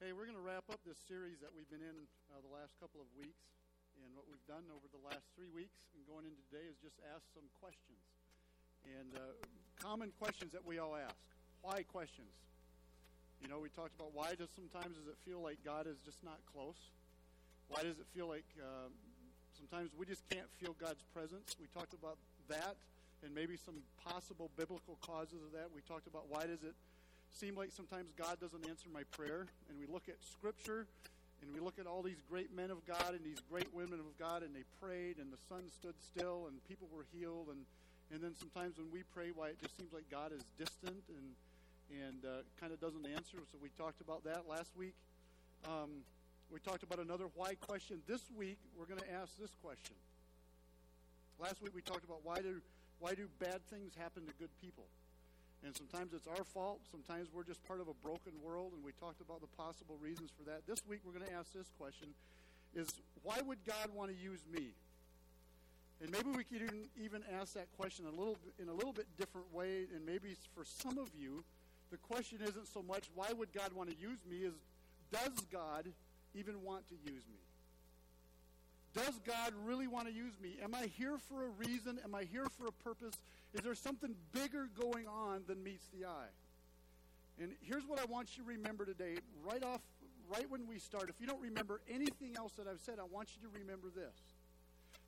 Hey, we're going to wrap up this series that we've been in uh, the last couple of weeks. And what we've done over the last three weeks and going into today is just ask some questions. And uh, common questions that we all ask. Why questions? You know, we talked about why does sometimes does it feel like God is just not close? Why does it feel like uh, sometimes we just can't feel God's presence? We talked about that and maybe some possible biblical causes of that. We talked about why does it seem like sometimes God doesn't answer my prayer. And we look at Scripture and we look at all these great men of God and these great women of God, and they prayed, and the sun stood still, and people were healed. And, and then sometimes when we pray, why it just seems like God is distant and, and uh, kind of doesn't answer. So we talked about that last week. Um, we talked about another why question. This week, we're going to ask this question. Last week, we talked about why do, why do bad things happen to good people? And sometimes it's our fault. Sometimes we're just part of a broken world, and we talked about the possible reasons for that. This week, we're going to ask this question is why would God want to use me? And maybe we could even ask that question a little in a little bit different way. And maybe for some of you, the question isn't so much why would God want to use me, is does God even want to use me? Does God really want to use me? Am I here for a reason? Am I here for a purpose? Is there something bigger going on than meets the eye? And here's what I want you to remember today, right off, right when we start. If you don't remember anything else that I've said, I want you to remember this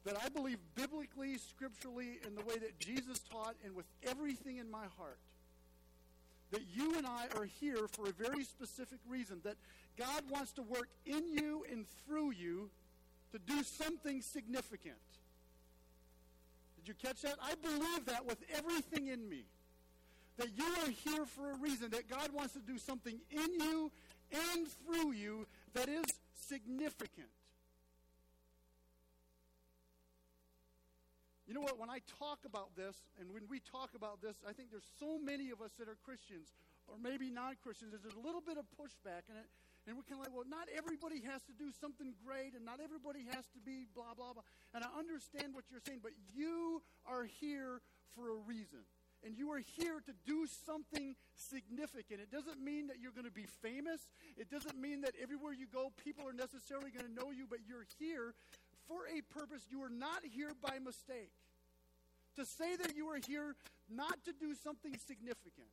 that I believe biblically, scripturally, in the way that Jesus taught, and with everything in my heart, that you and I are here for a very specific reason. That God wants to work in you and through you to do something significant. Did you catch that? I believe that with everything in me. That you are here for a reason, that God wants to do something in you and through you that is significant. You know what? When I talk about this, and when we talk about this, I think there's so many of us that are Christians, or maybe non Christians, there's a little bit of pushback in it and we're kind of like, well, not everybody has to do something great, and not everybody has to be blah, blah, blah. And I understand what you're saying, but you are here for a reason. And you are here to do something significant. It doesn't mean that you're going to be famous. It doesn't mean that everywhere you go, people are necessarily going to know you, but you're here for a purpose. You are not here by mistake. To say that you are here not to do something significant,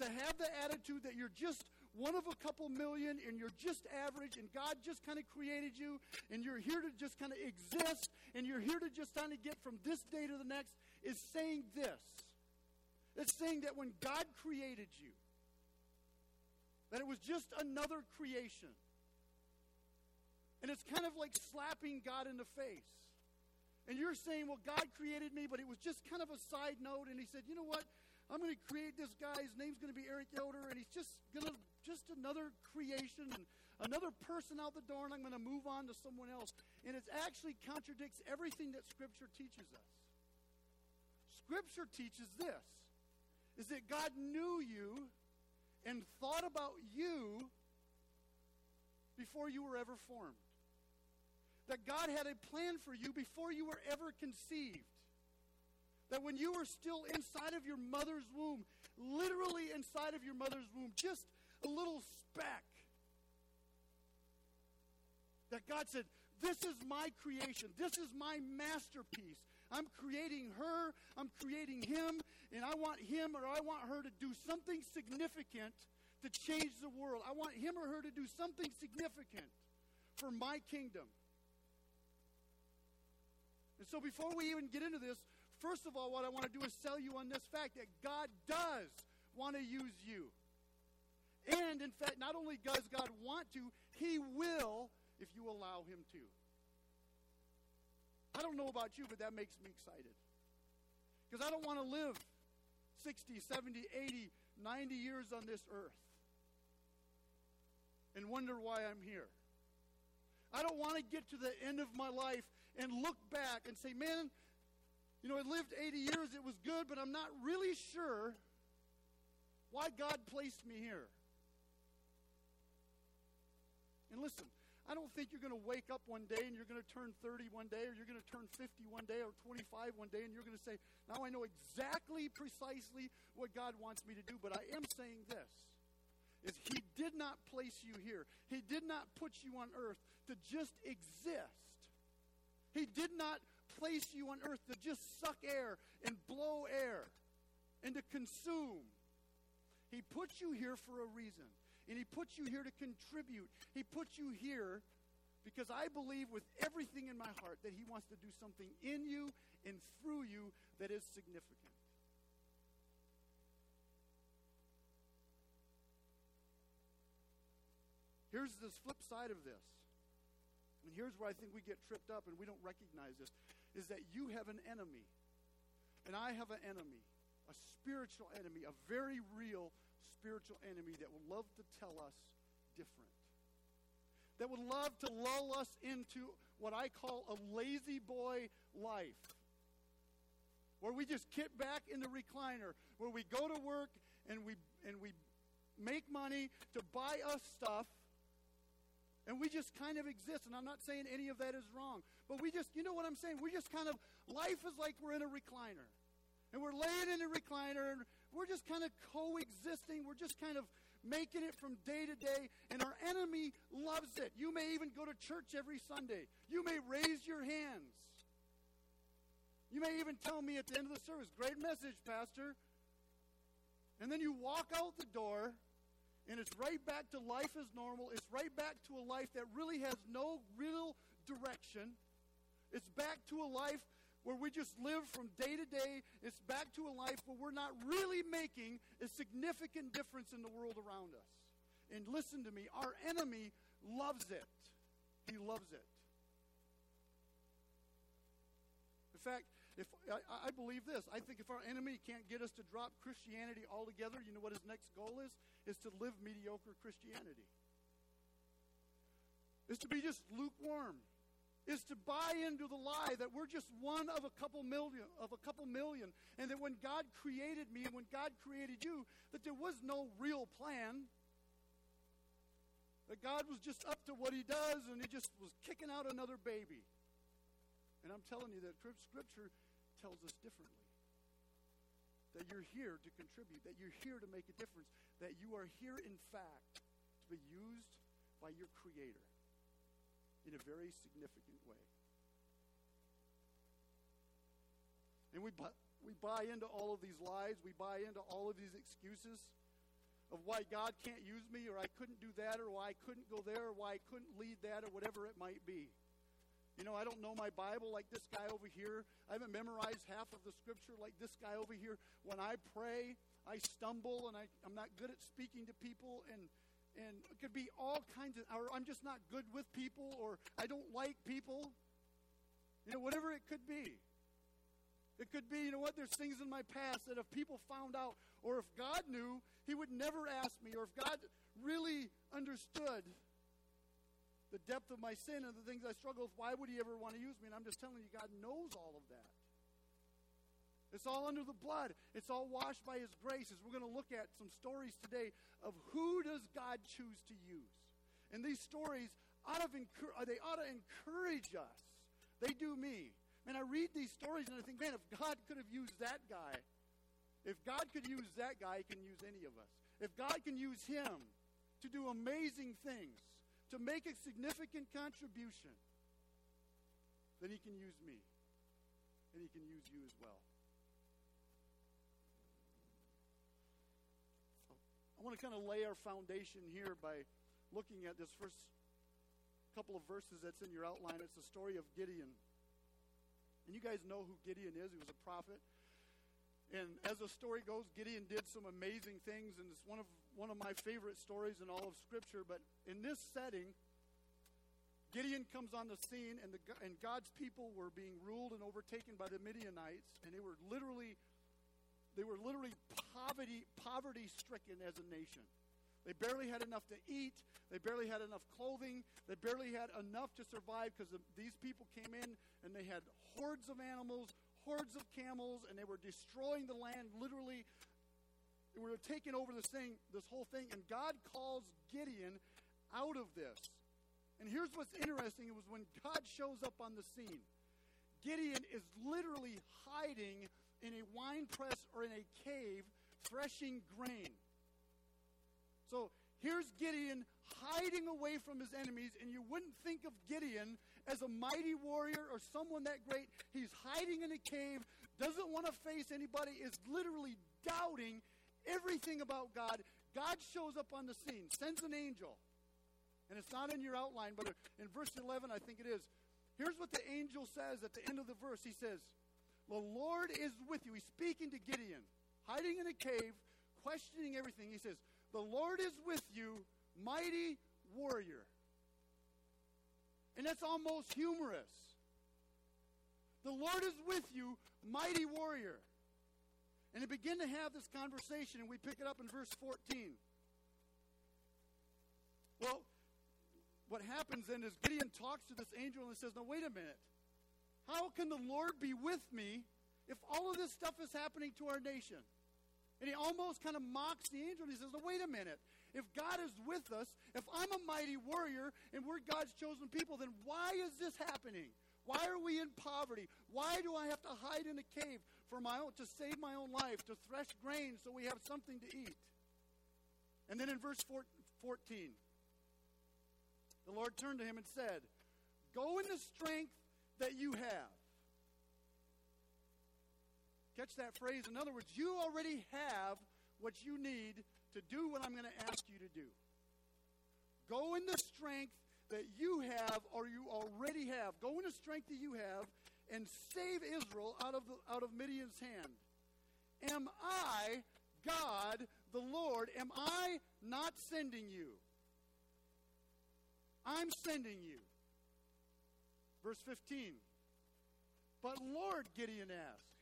to have the attitude that you're just one of a couple million and you're just average and God just kind of created you and you're here to just kind of exist and you're here to just kind of get from this day to the next is saying this. It's saying that when God created you, that it was just another creation. And it's kind of like slapping God in the face. And you're saying, well, God created me, but it was just kind of a side note. And He said, you know what? I'm going to create this guy. His name's going to be Eric Yoder, and he's just going to just another creation and another person out the door, and I'm going to move on to someone else. And it actually contradicts everything that Scripture teaches us. Scripture teaches this: is that God knew you and thought about you before you were ever formed. That God had a plan for you before you were ever conceived. That when you were still inside of your mother's womb, literally inside of your mother's womb, just a little speck, that God said, This is my creation. This is my masterpiece. I'm creating her. I'm creating him. And I want him or I want her to do something significant to change the world. I want him or her to do something significant for my kingdom. And so before we even get into this, First of all, what I want to do is sell you on this fact that God does want to use you. And in fact, not only does God want to, He will if you allow Him to. I don't know about you, but that makes me excited. Because I don't want to live 60, 70, 80, 90 years on this earth and wonder why I'm here. I don't want to get to the end of my life and look back and say, man, you know, I lived 80 years, it was good, but I'm not really sure why God placed me here. And listen, I don't think you're going to wake up one day and you're going to turn 30 one day, or you're going to turn 50 one day, or 25 one day, and you're going to say, Now I know exactly, precisely what God wants me to do. But I am saying this is He did not place you here. He did not put you on earth to just exist. He did not place you on earth to just suck air and blow air and to consume. He put you here for a reason. And He puts you here to contribute. He puts you here because I believe with everything in my heart that He wants to do something in you and through you that is significant. Here's this flip side of this. And here's where I think we get tripped up and we don't recognize this is that you have an enemy. And I have an enemy, a spiritual enemy, a very real spiritual enemy that would love to tell us different. That would love to lull us into what I call a lazy boy life. Where we just get back in the recliner, where we go to work and we and we make money to buy us stuff and we just kind of exist. And I'm not saying any of that is wrong. But we just, you know what I'm saying? We just kind of, life is like we're in a recliner. And we're laying in a recliner and we're just kind of coexisting. We're just kind of making it from day to day. And our enemy loves it. You may even go to church every Sunday. You may raise your hands. You may even tell me at the end of the service, great message, Pastor. And then you walk out the door and it's right back to life as normal. It's right back to a life that really has no real direction. It's back to a life where we just live from day to day. It's back to a life where we're not really making a significant difference in the world around us. And listen to me, our enemy loves it. He loves it. In fact, if I, I, believe this, I think if our enemy can't get us to drop Christianity altogether, you know what his next goal is? Is to live mediocre Christianity. Is to be just lukewarm. Is to buy into the lie that we're just one of a couple million of a couple million, and that when God created me and when God created you, that there was no real plan. That God was just up to what he does and he just was kicking out another baby. And I'm telling you that Scripture tells us differently. That you're here to contribute, that you're here to make a difference, that you are here, in fact, to be used by your Creator in a very significant way. And we, bu- we buy into all of these lies, we buy into all of these excuses of why God can't use me, or I couldn't do that, or why I couldn't go there, or why I couldn't lead that, or whatever it might be. You know, I don't know my Bible like this guy over here. I haven't memorized half of the scripture like this guy over here. When I pray, I stumble and I, I'm not good at speaking to people and and it could be all kinds of or I'm just not good with people or I don't like people. You know, whatever it could be. It could be, you know what, there's things in my past that if people found out, or if God knew, He would never ask me, or if God really understood the depth of my sin and the things I struggle with, why would he ever want to use me? And I'm just telling you, God knows all of that. It's all under the blood. It's all washed by his grace. As we're going to look at some stories today of who does God choose to use. And these stories ought to uh, they ought to encourage us. They do me. And I read these stories and I think, man, if God could have used that guy, if God could use that guy, he can use any of us. If God can use him to do amazing things, to make a significant contribution, then He can use me. And He can use you as well. Want to kind of lay our foundation here by looking at this first couple of verses that's in your outline. It's the story of Gideon. And you guys know who Gideon is. He was a prophet. And as the story goes, Gideon did some amazing things, and it's one of one of my favorite stories in all of Scripture. But in this setting, Gideon comes on the scene, and, the, and God's people were being ruled and overtaken by the Midianites, and they were literally they were literally poverty poverty stricken as a nation. They barely had enough to eat. They barely had enough clothing. They barely had enough to survive because these people came in and they had hordes of animals, hordes of camels, and they were destroying the land literally. They were taking over this thing, this whole thing, and God calls Gideon out of this. And here's what's interesting it was when God shows up on the scene. Gideon is literally hiding in a wine press or in a cave threshing grain. So here's Gideon hiding away from his enemies, and you wouldn't think of Gideon as a mighty warrior or someone that great. He's hiding in a cave, doesn't want to face anybody, is literally doubting everything about God. God shows up on the scene, sends an angel. And it's not in your outline, but in verse 11, I think it is. Here's what the angel says at the end of the verse. He says, The Lord is with you. He's speaking to Gideon, hiding in a cave, questioning everything. He says, The Lord is with you, mighty warrior. And that's almost humorous. The Lord is with you, mighty warrior. And they begin to have this conversation, and we pick it up in verse 14. Well, what happens then is Gideon talks to this angel and says, Now, wait a minute. How can the Lord be with me if all of this stuff is happening to our nation? And he almost kind of mocks the angel and he says, Now, wait a minute. If God is with us, if I'm a mighty warrior and we're God's chosen people, then why is this happening? Why are we in poverty? Why do I have to hide in a cave for my own to save my own life, to thresh grain so we have something to eat? And then in verse 14, the Lord turned to him and said, Go in the strength that you have. Catch that phrase. In other words, you already have what you need to do what I'm going to ask you to do. Go in the strength that you have or you already have. Go in the strength that you have and save Israel out of, out of Midian's hand. Am I, God, the Lord, am I not sending you? I'm sending you. Verse 15. But Lord, Gideon asked,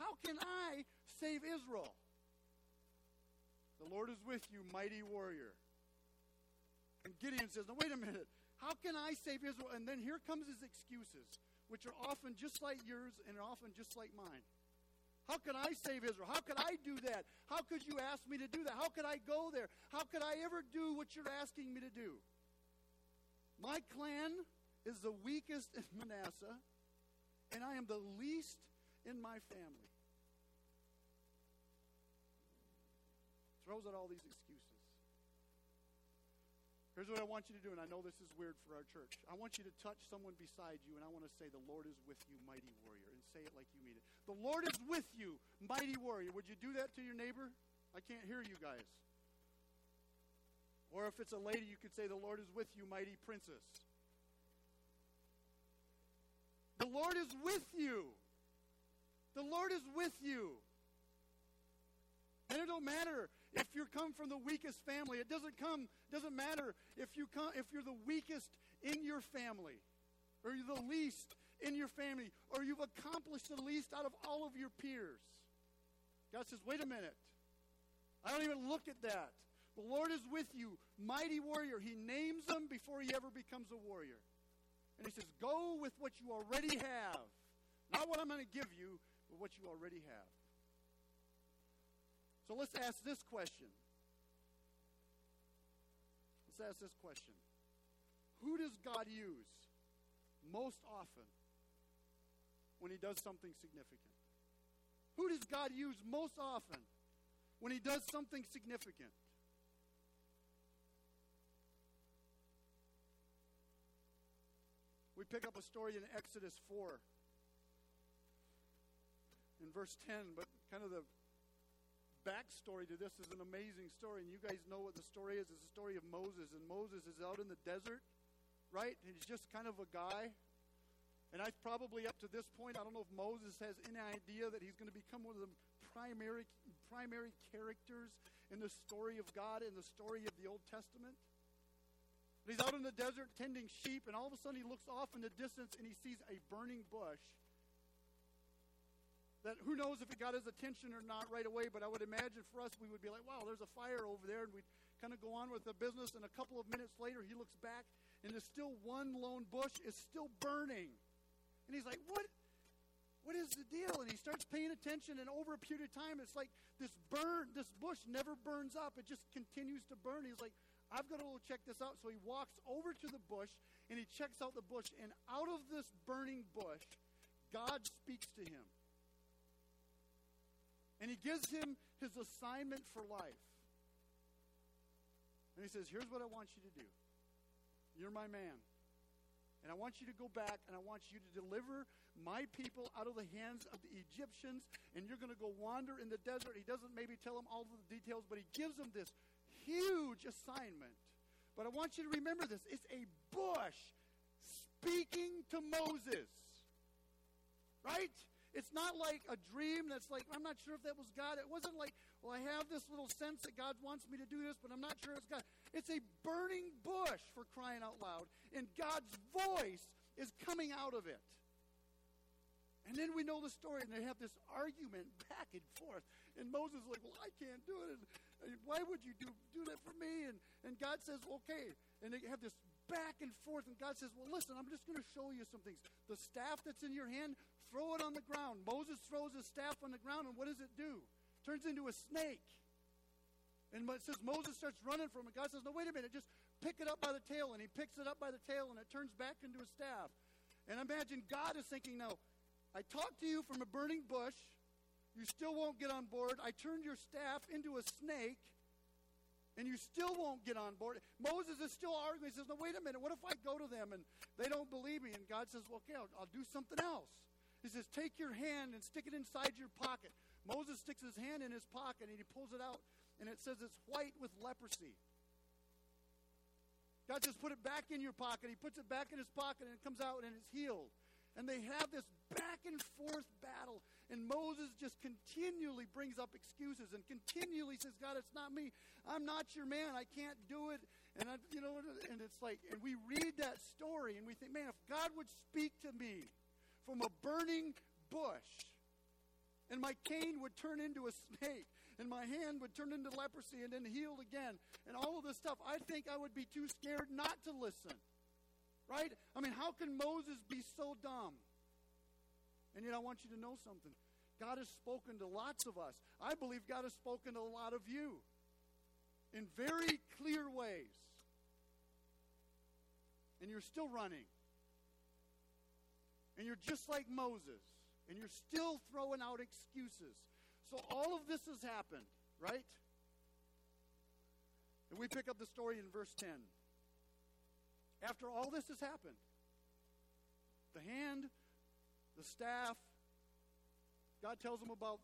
How can I save Israel? The Lord is with you, mighty warrior. And Gideon says, Now, wait a minute. How can I save Israel? And then here comes his excuses, which are often just like yours and often just like mine. How could I save Israel? How could I do that? How could you ask me to do that? How could I go there? How could I ever do what you're asking me to do? My clan is the weakest in Manasseh, and I am the least in my family. Throws out all these excuses. Here's what I want you to do, and I know this is weird for our church. I want you to touch someone beside you, and I want to say, The Lord is with you, mighty warrior, and say it like you mean it. The Lord is with you, mighty warrior. Would you do that to your neighbor? I can't hear you guys. Or if it's a lady, you could say, The Lord is with you, mighty princess. The Lord is with you. The Lord is with you. And it don't matter if you come from the weakest family. It doesn't come doesn't matter if you come if you're the weakest in your family or you're the least in your family or you've accomplished the least out of all of your peers. God says, "Wait a minute. I don't even look at that. The Lord is with you, mighty warrior. He names them before he ever becomes a warrior. And he says, Go with what you already have. Not what I'm going to give you, but what you already have. So let's ask this question. Let's ask this question Who does God use most often when he does something significant? Who does God use most often when he does something significant? We pick up a story in Exodus 4 in verse 10, but kind of the backstory to this is an amazing story. And you guys know what the story is. It's the story of Moses. And Moses is out in the desert, right? And he's just kind of a guy. And I probably up to this point, I don't know if Moses has any idea that he's going to become one of the primary primary characters in the story of God in the story of the Old Testament. He's out in the desert tending sheep, and all of a sudden he looks off in the distance and he sees a burning bush. That who knows if it got his attention or not right away, but I would imagine for us we would be like, wow, there's a fire over there, and we'd kind of go on with the business, and a couple of minutes later he looks back, and there's still one lone bush is still burning. And he's like, what? What is the deal? And he starts paying attention, and over a period of time, it's like this burn, this bush never burns up. It just continues to burn. He's like, I've got to go check this out. So he walks over to the bush and he checks out the bush. And out of this burning bush, God speaks to him. And he gives him his assignment for life. And he says, Here's what I want you to do. You're my man. And I want you to go back and I want you to deliver my people out of the hands of the Egyptians. And you're going to go wander in the desert. He doesn't maybe tell them all of the details, but he gives them this huge assignment. But I want you to remember this it's a bush speaking to Moses. Right? It's not like a dream that's like, I'm not sure if that was God. It wasn't like, well, I have this little sense that God wants me to do this, but I'm not sure it's God. It's a burning bush for crying out loud, and God's voice is coming out of it. And then we know the story, and they have this argument back and forth. And Moses is like, Well, I can't do it. And why would you do, do that for me? And, and God says, Okay. And they have this back and forth, and God says, Well, listen, I'm just going to show you some things. The staff that's in your hand, throw it on the ground. Moses throws his staff on the ground, and what does it do? Turns into a snake. And it says Moses starts running from it. God says, No, wait a minute, just pick it up by the tail. And he picks it up by the tail, and it turns back into a staff. And imagine God is thinking, Now, I talked to you from a burning bush. You still won't get on board. I turned your staff into a snake, and you still won't get on board. Moses is still arguing. He says, No, wait a minute. What if I go to them and they don't believe me? And God says, well, Okay, I'll, I'll do something else. He says, Take your hand and stick it inside your pocket. Moses sticks his hand in his pocket and he pulls it out, and it says it's white with leprosy. God says, Put it back in your pocket. He puts it back in his pocket, and it comes out and it's healed. And they have this back and forth battle. And Moses just continually brings up excuses and continually says, God, it's not me. I'm not your man. I can't do it. And, I, you know, and it's like, and we read that story and we think, man, if God would speak to me from a burning bush, and my cane would turn into a snake, and my hand would turn into leprosy and then healed again, and all of this stuff, I think I would be too scared not to listen. Right? I mean, how can Moses be so dumb? And yet, I want you to know something. God has spoken to lots of us. I believe God has spoken to a lot of you in very clear ways. And you're still running. And you're just like Moses. And you're still throwing out excuses. So all of this has happened, right? And we pick up the story in verse 10. After all this has happened, the hand, the staff, God tells them about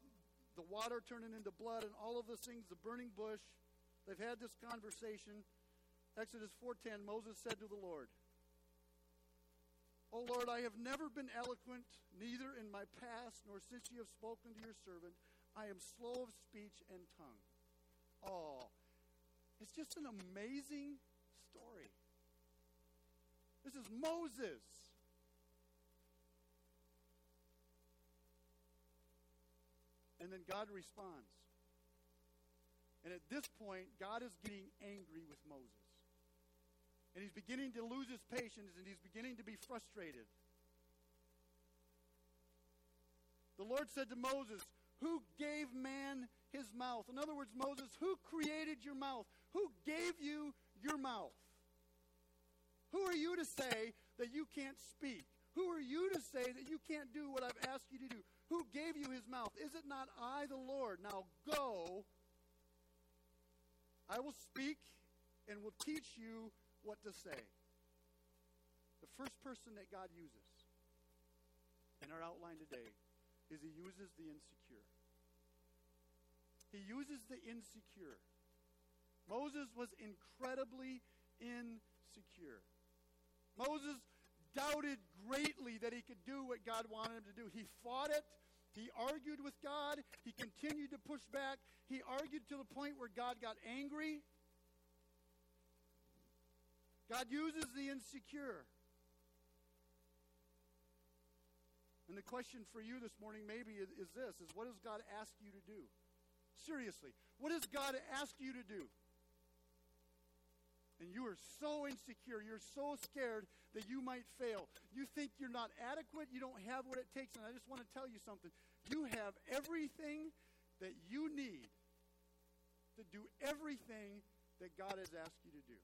the water turning into blood and all of those things, the burning bush. They've had this conversation. Exodus 4:10 Moses said to the Lord, "O Lord, I have never been eloquent, neither in my past nor since you have spoken to your servant. I am slow of speech and tongue." Oh, it's just an amazing story. This is Moses. And then God responds. And at this point, God is getting angry with Moses. And he's beginning to lose his patience and he's beginning to be frustrated. The Lord said to Moses, Who gave man his mouth? In other words, Moses, who created your mouth? Who gave you your mouth? Who are you to say that you can't speak? Who are you to say that you can't do what I've asked you to do? Who gave you his mouth? Is it not I, the Lord? Now go. I will speak and will teach you what to say. The first person that God uses in our outline today is he uses the insecure. He uses the insecure. Moses was incredibly insecure. Moses doubted greatly that he could do what God wanted him to do. He fought it. He argued with God. He continued to push back. He argued to the point where God got angry. God uses the insecure. And the question for you this morning maybe is, is this is what does God ask you to do? Seriously, what does God ask you to do? And you are so insecure, you're so scared that you might fail. You think you're not adequate, you don't have what it takes. And I just want to tell you something. You have everything that you need to do everything that God has asked you to do.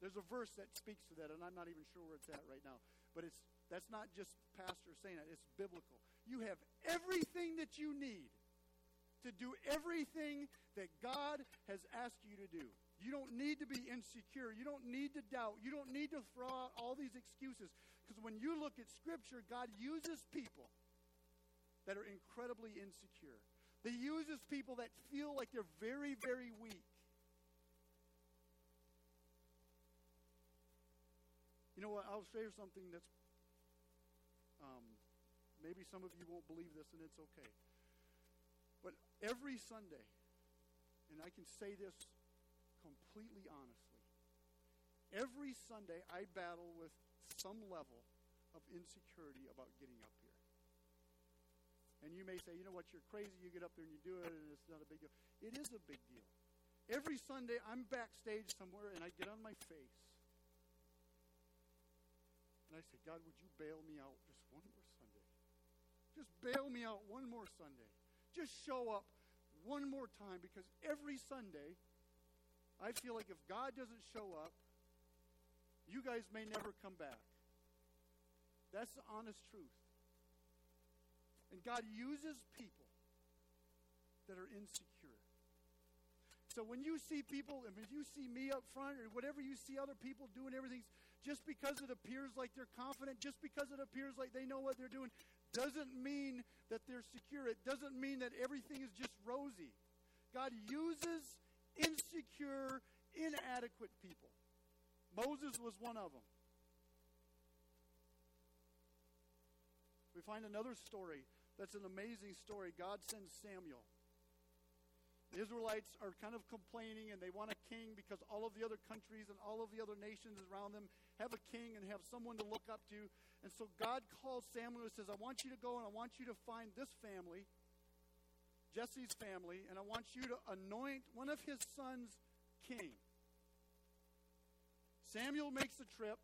There's a verse that speaks to that, and I'm not even sure where it's at right now. But it's that's not just pastor saying it, it's biblical. You have everything that you need to do everything that God has asked you to do. You don't need to be insecure. You don't need to doubt. You don't need to throw out all these excuses. Because when you look at Scripture, God uses people that are incredibly insecure. He uses people that feel like they're very, very weak. You know what? I'll share something that's um, maybe some of you won't believe this, and it's okay. But every Sunday, and I can say this completely honestly, every Sunday I battle with some level of insecurity about getting up here. And you may say, you know what, you're crazy. You get up there and you do it, and it's not a big deal. It is a big deal. Every Sunday, I'm backstage somewhere, and I get on my face. And I say, God, would you bail me out just one more Sunday? Just bail me out one more Sunday. Just show up one more time because every Sunday, I feel like if God doesn't show up, you guys may never come back. That's the honest truth. And God uses people that are insecure. So when you see people, and if you see me up front, or whatever you see other people doing, everything, just because it appears like they're confident, just because it appears like they know what they're doing, doesn't mean that they're secure. It doesn't mean that everything is just rosy. God uses insecure, inadequate people. Moses was one of them. We find another story that's an amazing story. God sends Samuel. The Israelites are kind of complaining and they want a king because all of the other countries and all of the other nations around them have a king and have someone to look up to. And so God calls Samuel and says, I want you to go and I want you to find this family, Jesse's family, and I want you to anoint one of his sons king. Samuel makes the trip,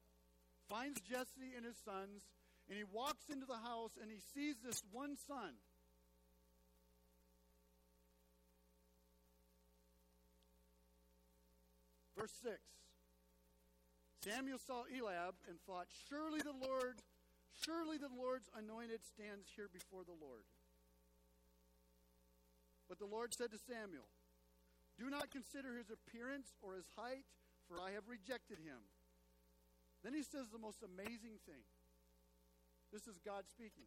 finds Jesse and his sons, and he walks into the house and he sees this one son. Verse 6 Samuel saw Eliab and thought, Surely the Lord, surely the Lord's anointed stands here before the Lord. But the Lord said to Samuel, Do not consider his appearance or his height, for I have rejected him. Then he says the most amazing thing. This is God speaking.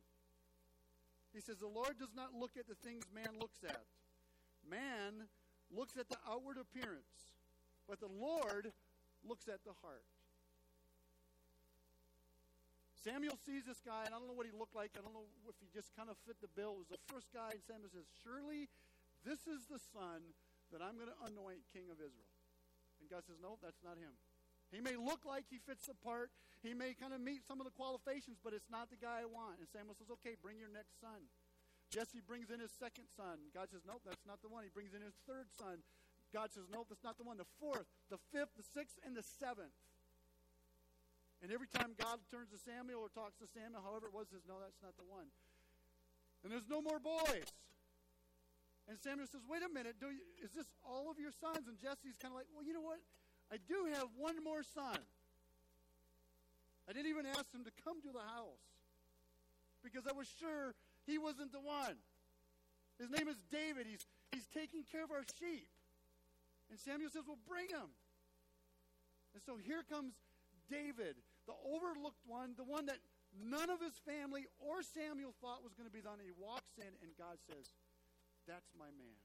He says, The Lord does not look at the things man looks at. Man looks at the outward appearance, but the Lord looks at the heart. Samuel sees this guy, and I don't know what he looked like. I don't know if he just kind of fit the bill. It was the first guy, and Samuel says, Surely this is the son that I'm going to anoint king of Israel. And God says, No, that's not him. He may look like he fits the part. He may kind of meet some of the qualifications, but it's not the guy I want. And Samuel says, Okay, bring your next son. Jesse brings in his second son. God says, Nope, that's not the one. He brings in his third son. God says, Nope, that's not the one. The fourth, the fifth, the sixth, and the seventh. And every time God turns to Samuel or talks to Samuel, however it was, says, No, that's not the one. And there's no more boys. And Samuel says, Wait a minute, you, is this all of your sons? And Jesse's kind of like, Well, you know what? I do have one more son. I didn't even ask him to come to the house because I was sure he wasn't the one. His name is David. He's, he's taking care of our sheep. And Samuel says, Well, bring him. And so here comes David, the overlooked one, the one that none of his family or Samuel thought was going to be the one. And he walks in, and God says, That's my man.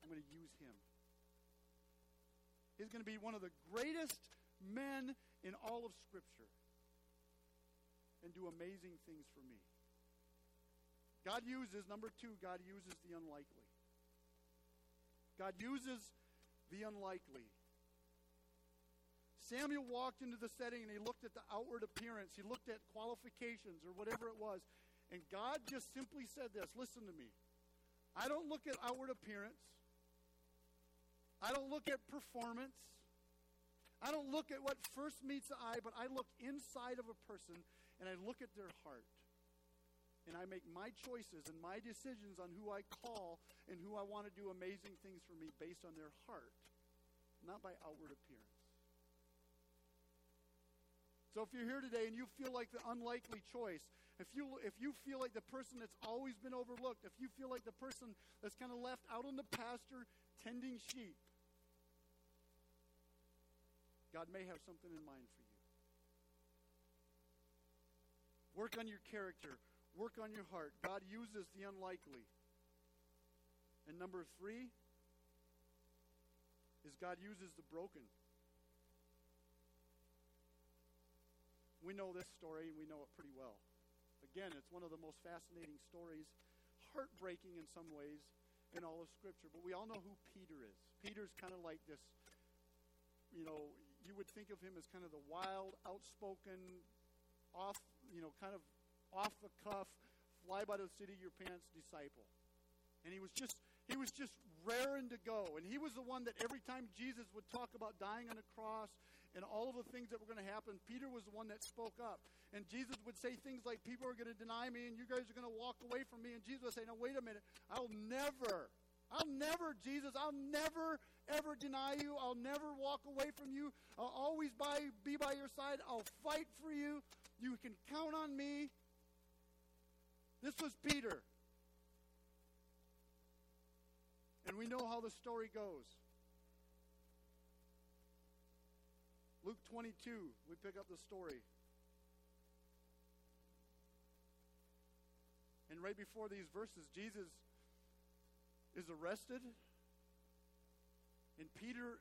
I'm going to use him. He's going to be one of the greatest men in all of Scripture and do amazing things for me. God uses, number two, God uses the unlikely. God uses the unlikely. Samuel walked into the setting and he looked at the outward appearance. He looked at qualifications or whatever it was. And God just simply said this listen to me. I don't look at outward appearance, I don't look at performance. I don't look at what first meets the eye, but I look inside of a person and I look at their heart. And I make my choices and my decisions on who I call and who I want to do amazing things for me based on their heart, not by outward appearance. So if you're here today and you feel like the unlikely choice, if you if you feel like the person that's always been overlooked, if you feel like the person that's kind of left out on the pasture tending sheep, God may have something in mind for you. Work on your character. Work on your heart. God uses the unlikely. And number three is God uses the broken. We know this story and we know it pretty well. Again, it's one of the most fascinating stories, heartbreaking in some ways in all of Scripture. But we all know who Peter is. Peter's kind of like this, you know, you would think of him as kind of the wild, outspoken, off, you know, kind of off the cuff, fly by the city your pants disciple. And he was just he was just raring to go. And he was the one that every time Jesus would talk about dying on a cross and all of the things that were going to happen, Peter was the one that spoke up. And Jesus would say things like, People are going to deny me and you guys are going to walk away from me. And Jesus would say, No, wait a minute. I'll never, I'll never, Jesus, I'll never, ever deny you. I'll never walk away from you. I'll always by, be by your side. I'll fight for you. You can count on me. This was Peter. And we know how the story goes. Luke 22, we pick up the story. And right before these verses, Jesus is arrested. And Peter,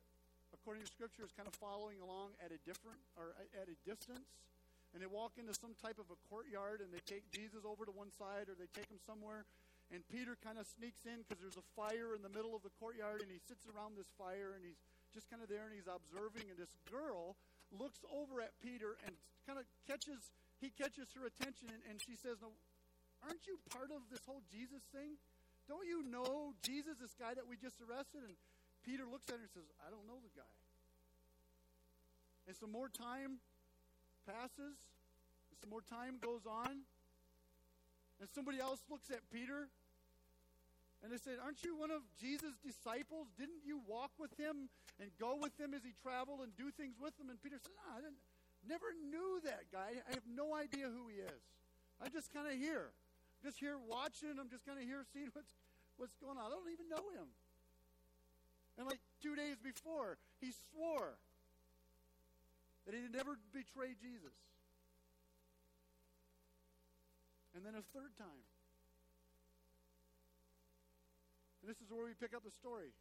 according to Scripture, is kind of following along at a different or at a distance. And they walk into some type of a courtyard and they take Jesus over to one side or they take him somewhere. And Peter kind of sneaks in because there's a fire in the middle of the courtyard and he sits around this fire and he's just kind of there and he's observing, and this girl looks over at Peter and kind of catches he catches her attention, and, and she says, "No, aren't you part of this whole Jesus thing? Don't you know Jesus, this guy that we just arrested?" And Peter looks at her and says, "I don't know the guy." And some more time passes, some more time goes on, and somebody else looks at Peter and they said, Aren't you one of Jesus' disciples? Didn't you walk with him and go with him as he traveled and do things with him? And Peter said, No, I didn't, never knew that guy. I have no idea who he is. I'm just kind of here. I'm just here watching. I'm just kind of here seeing what's, what's going on. I don't even know him. And like two days before, he swore that he'd never betray Jesus. And then a third time. And this is where we pick up the story.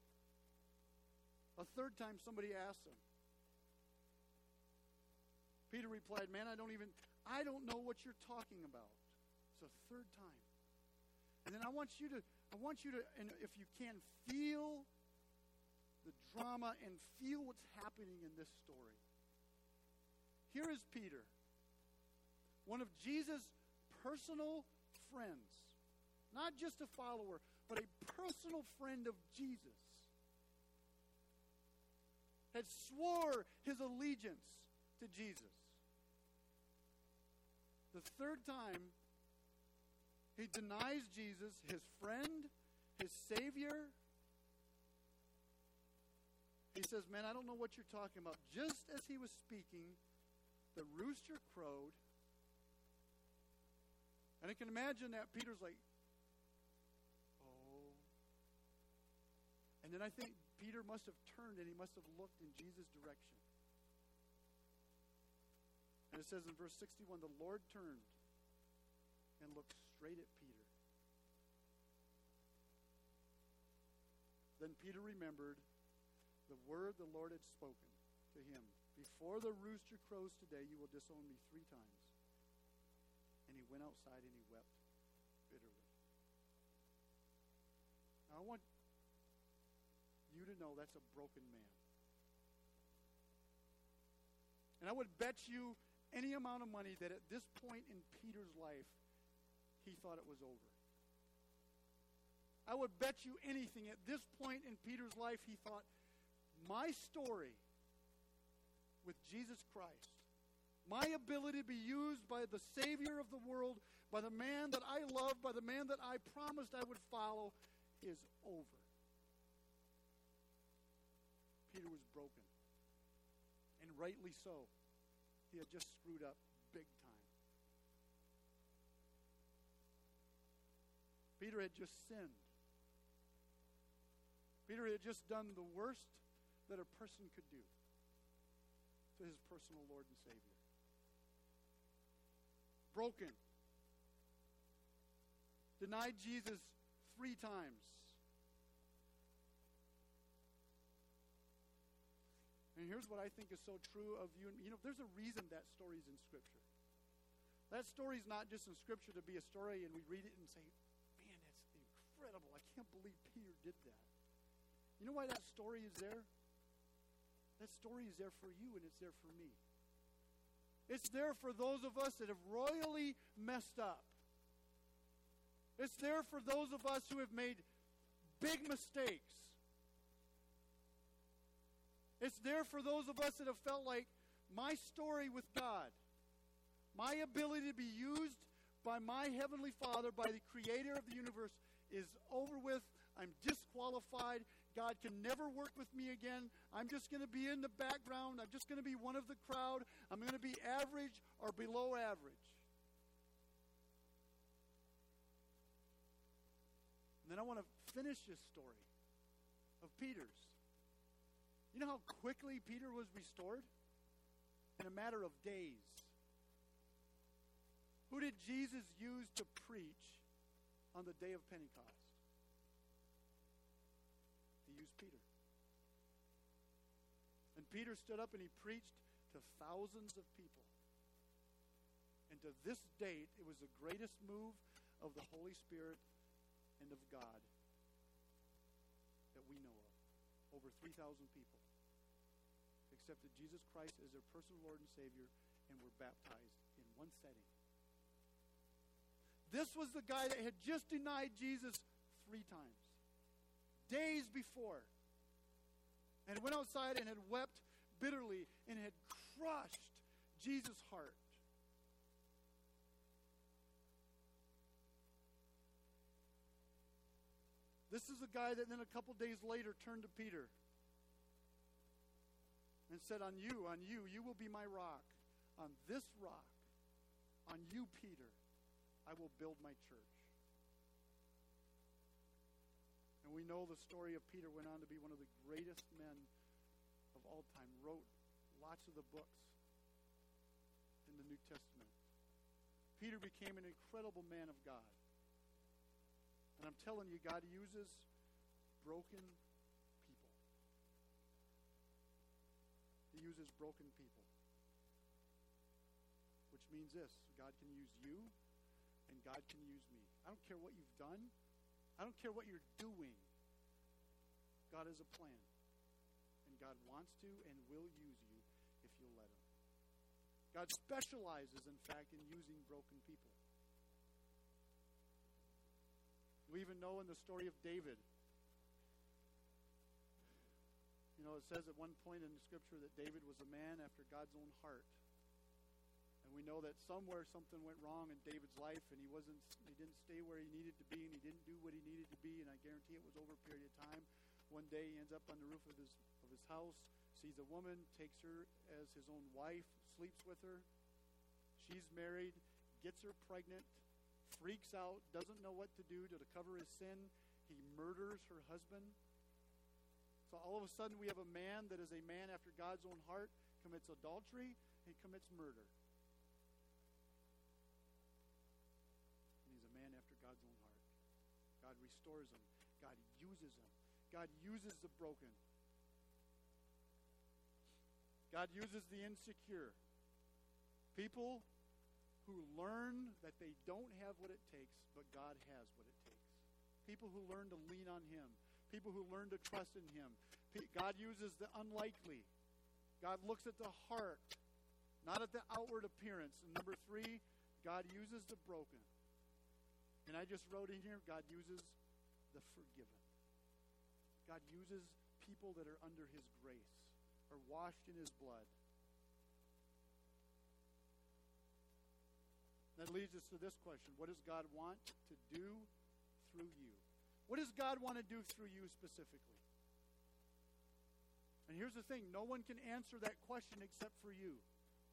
A third time somebody asked him. Peter replied, Man, I don't even, I don't know what you're talking about. It's a third time. And then I want you to, I want you to, and if you can, feel the drama and feel what's happening in this story. Here is Peter, one of Jesus' personal friends, not just a follower, but a personal friend of Jesus, had swore his allegiance to Jesus. The third time, he denies Jesus, his friend, his Savior. He says, Man, I don't know what you're talking about. Just as he was speaking, the rooster crowed. And I can imagine that Peter's like, And then I think Peter must have turned and he must have looked in Jesus' direction. And it says in verse 61 the Lord turned and looked straight at Peter. Then Peter remembered the word the Lord had spoken to him Before the rooster crows today, you will disown me three times. And he went outside and he wept bitterly. Now, I want to know that's a broken man. And I would bet you any amount of money that at this point in Peter's life, he thought it was over. I would bet you anything at this point in Peter's life, he thought, my story with Jesus Christ, my ability to be used by the Savior of the world, by the man that I love, by the man that I promised I would follow, is over. Peter was broken. And rightly so. he had just screwed up big time. Peter had just sinned. Peter had just done the worst that a person could do to his personal Lord and Savior. Broken. Denied Jesus three times. And here's what I think is so true of you. You know, there's a reason that story's in Scripture. That story's not just in Scripture to be a story and we read it and say, man, that's incredible. I can't believe Peter did that. You know why that story is there? That story is there for you and it's there for me. It's there for those of us that have royally messed up. It's there for those of us who have made big mistakes. It's there for those of us that have felt like my story with God, my ability to be used by my Heavenly Father, by the Creator of the universe, is over with. I'm disqualified. God can never work with me again. I'm just going to be in the background. I'm just going to be one of the crowd. I'm going to be average or below average. And then I want to finish this story of Peter's. You know how quickly Peter was restored? In a matter of days. Who did Jesus use to preach on the day of Pentecost? He used Peter. And Peter stood up and he preached to thousands of people. And to this date, it was the greatest move of the Holy Spirit and of God that we know of. Over 3,000 people accepted Jesus Christ as their personal Lord and Savior and were baptized in one setting. This was the guy that had just denied Jesus three times, days before, and went outside and had wept bitterly and had crushed Jesus' heart. This is a guy that then a couple days later turned to Peter and said, On you, on you, you will be my rock. On this rock, on you, Peter, I will build my church. And we know the story of Peter went on to be one of the greatest men of all time, wrote lots of the books in the New Testament. Peter became an incredible man of God. And I'm telling you, God uses broken people. He uses broken people. Which means this God can use you, and God can use me. I don't care what you've done, I don't care what you're doing. God has a plan. And God wants to and will use you if you'll let Him. God specializes, in fact, in using broken people. We even know in the story of David you know, it says at one point in the scripture that David was a man after God's own heart. And we know that somewhere something went wrong in David's life and he wasn't he didn't stay where he needed to be and he didn't do what he needed to be and I guarantee it was over a period of time. One day he ends up on the roof of his of his house, sees a woman, takes her as his own wife, sleeps with her. She's married, gets her pregnant, freaks out, doesn't know what to do to cover his sin. He murders her husband so all of a sudden, we have a man that is a man after God's own heart, commits adultery, he commits murder. And he's a man after God's own heart. God restores him, God uses him, God uses the broken, God uses the insecure. People who learn that they don't have what it takes, but God has what it takes. People who learn to lean on Him people who learn to trust in Him. God uses the unlikely. God looks at the heart, not at the outward appearance. And number three, God uses the broken. And I just wrote in here, God uses the forgiven. God uses people that are under His grace are washed in His blood. That leads us to this question What does God want to do through you? What does God want to do through you specifically? And here's the thing no one can answer that question except for you.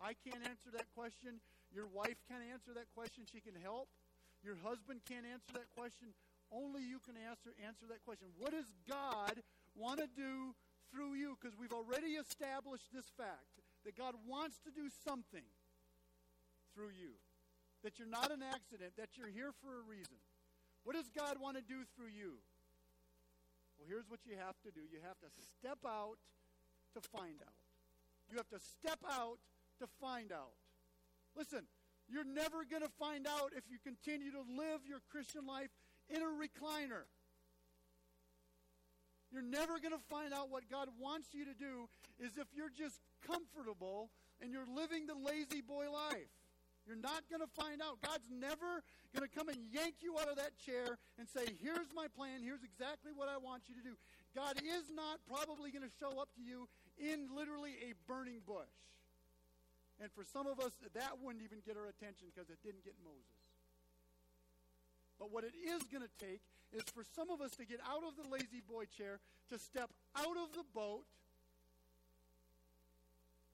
I can't answer that question. Your wife can't answer that question. She can help. Your husband can't answer that question. Only you can answer, answer that question. What does God want to do through you? Because we've already established this fact that God wants to do something through you. That you're not an accident, that you're here for a reason. What does God want to do through you? Well, here's what you have to do you have to step out to find out. You have to step out to find out. Listen, you're never going to find out if you continue to live your Christian life in a recliner. You're never going to find out what God wants you to do is if you're just comfortable and you're living the La-Z-Boy life. You're not going to find out. God's never going to come and yank you out of that chair and say, Here's my plan. Here's exactly what I want you to do. God is not probably going to show up to you in literally a burning bush. And for some of us, that wouldn't even get our attention because it didn't get Moses. But what it is going to take is for some of us to get out of the La-Z-Boy chair, to step out of the boat,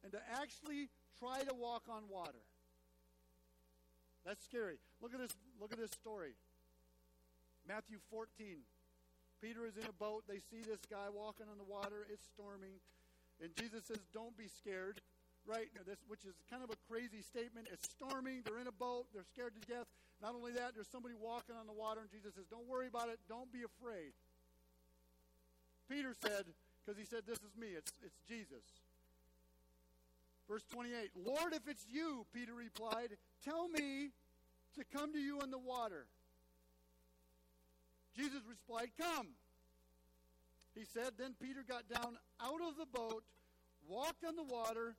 and to actually try to walk on water. That's scary. Look at this, look at this story. Matthew 14. Peter is in a boat. They see this guy walking on the water. It's storming. And Jesus says, Don't be scared. Right? Now this, which is kind of a crazy statement. It's storming. They're in a boat. They're scared to death. Not only that, there's somebody walking on the water, and Jesus says, Don't worry about it. Don't be afraid. Peter said, because he said, This is me. It's, it's Jesus. Verse 28 Lord, if it's you, Peter replied, tell me to come to you in the water. Jesus replied, Come. He said, Then Peter got down out of the boat, walked on the water,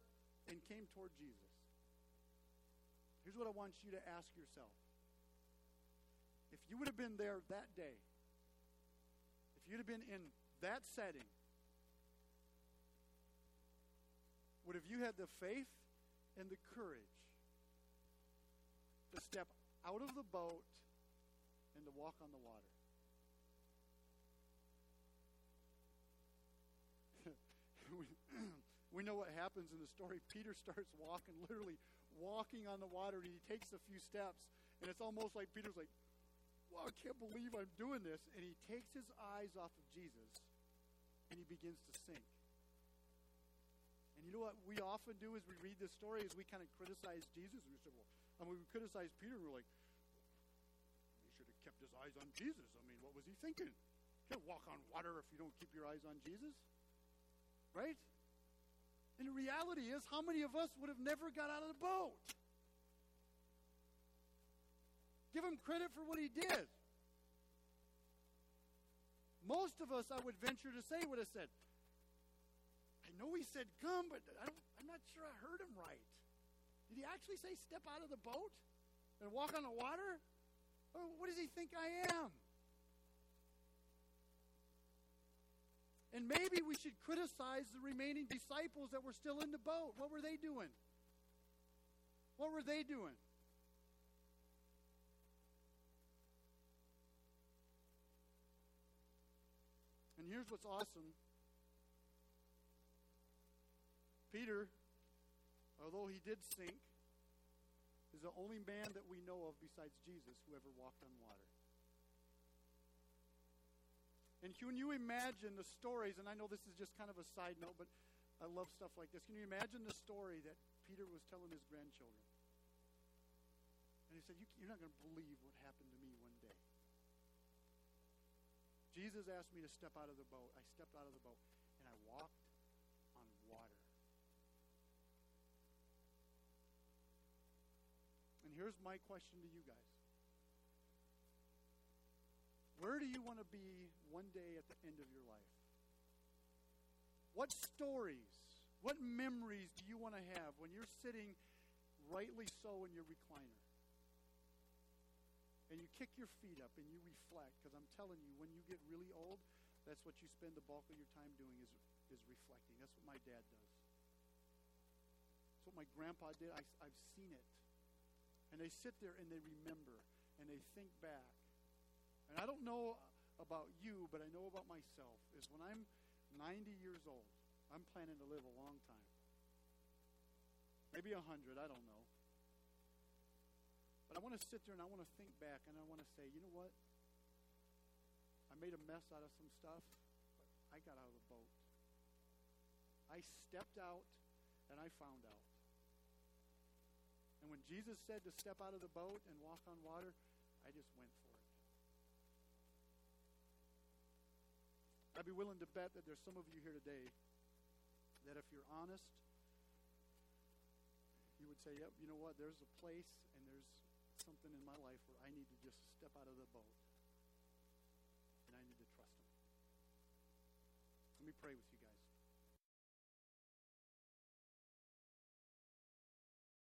and came toward Jesus. Here's what I want you to ask yourself. If you would have been there that day, if you'd have been in that setting, would have you had the faith and the courage to step out of the boat and to walk on the water? we, know what happens in the story. Peter starts walking, literally walking on the water, and he takes a few steps, and it's almost like Peter's like, Well, I can't believe I'm doing this. And he takes his eyes off of Jesus and he begins to sink. And you know what we often do as we read this story is we kind of criticize Jesus. And we say, well, I mean, we criticize Peter. We're like, he should have kept his eyes on Jesus. I mean, what was he thinking? You can't walk on water if you don't keep your eyes on Jesus. Right? And the reality is, how many of us would have never got out of the boat? Give him credit for what he did. Most of us, I would venture to say, would have said, know he said come, but I am not sure I heard him right. Did he actually say step out of the boat and walk on the water? Or what does he think I am? And maybe we should criticize the remaining disciples that were still in the boat. What were they doing? What were they doing? And here's what's awesome Peter, although he did sink, is the only man that we know of besides Jesus who ever walked on water. And can you imagine the stories? And I know this is just kind of a side note, but I love stuff like this. Can you imagine the story that Peter was telling his grandchildren? And he said, You're not going to believe what happened to me one day. Jesus asked me to step out of the boat. I stepped out of the boat, and I walked on water. And here's my question to you guys Where do you want to be one day at the end of your life? What stories, what memories do you want to have when you're sitting rightly so in your recliner? And you kick your feet up and you reflect, because I'm telling you, when you get really old, that's what you spend the bulk of your time doing is, is reflecting. That's what my dad does. That's what my grandpa did. I, I've seen it. And they sit there and they remember and they think back. And I don't know about you, but I know about myself, is when I'm 90 years old, I'm planning to live a long time. maybe a hundred, I don't know. But I want to sit there and I want to think back and I want to say, you know what? I made a mess out of some stuff, but I got out of the boat. I stepped out and I found out. When Jesus said to step out of the boat and walk on water, I just went for it. I'd be willing to bet that there's some of you here today that if you're honest, you would say, yep, you know what, there's a place and there's something in my life where I need to just step out of the boat and I need to trust him. Let me pray with you.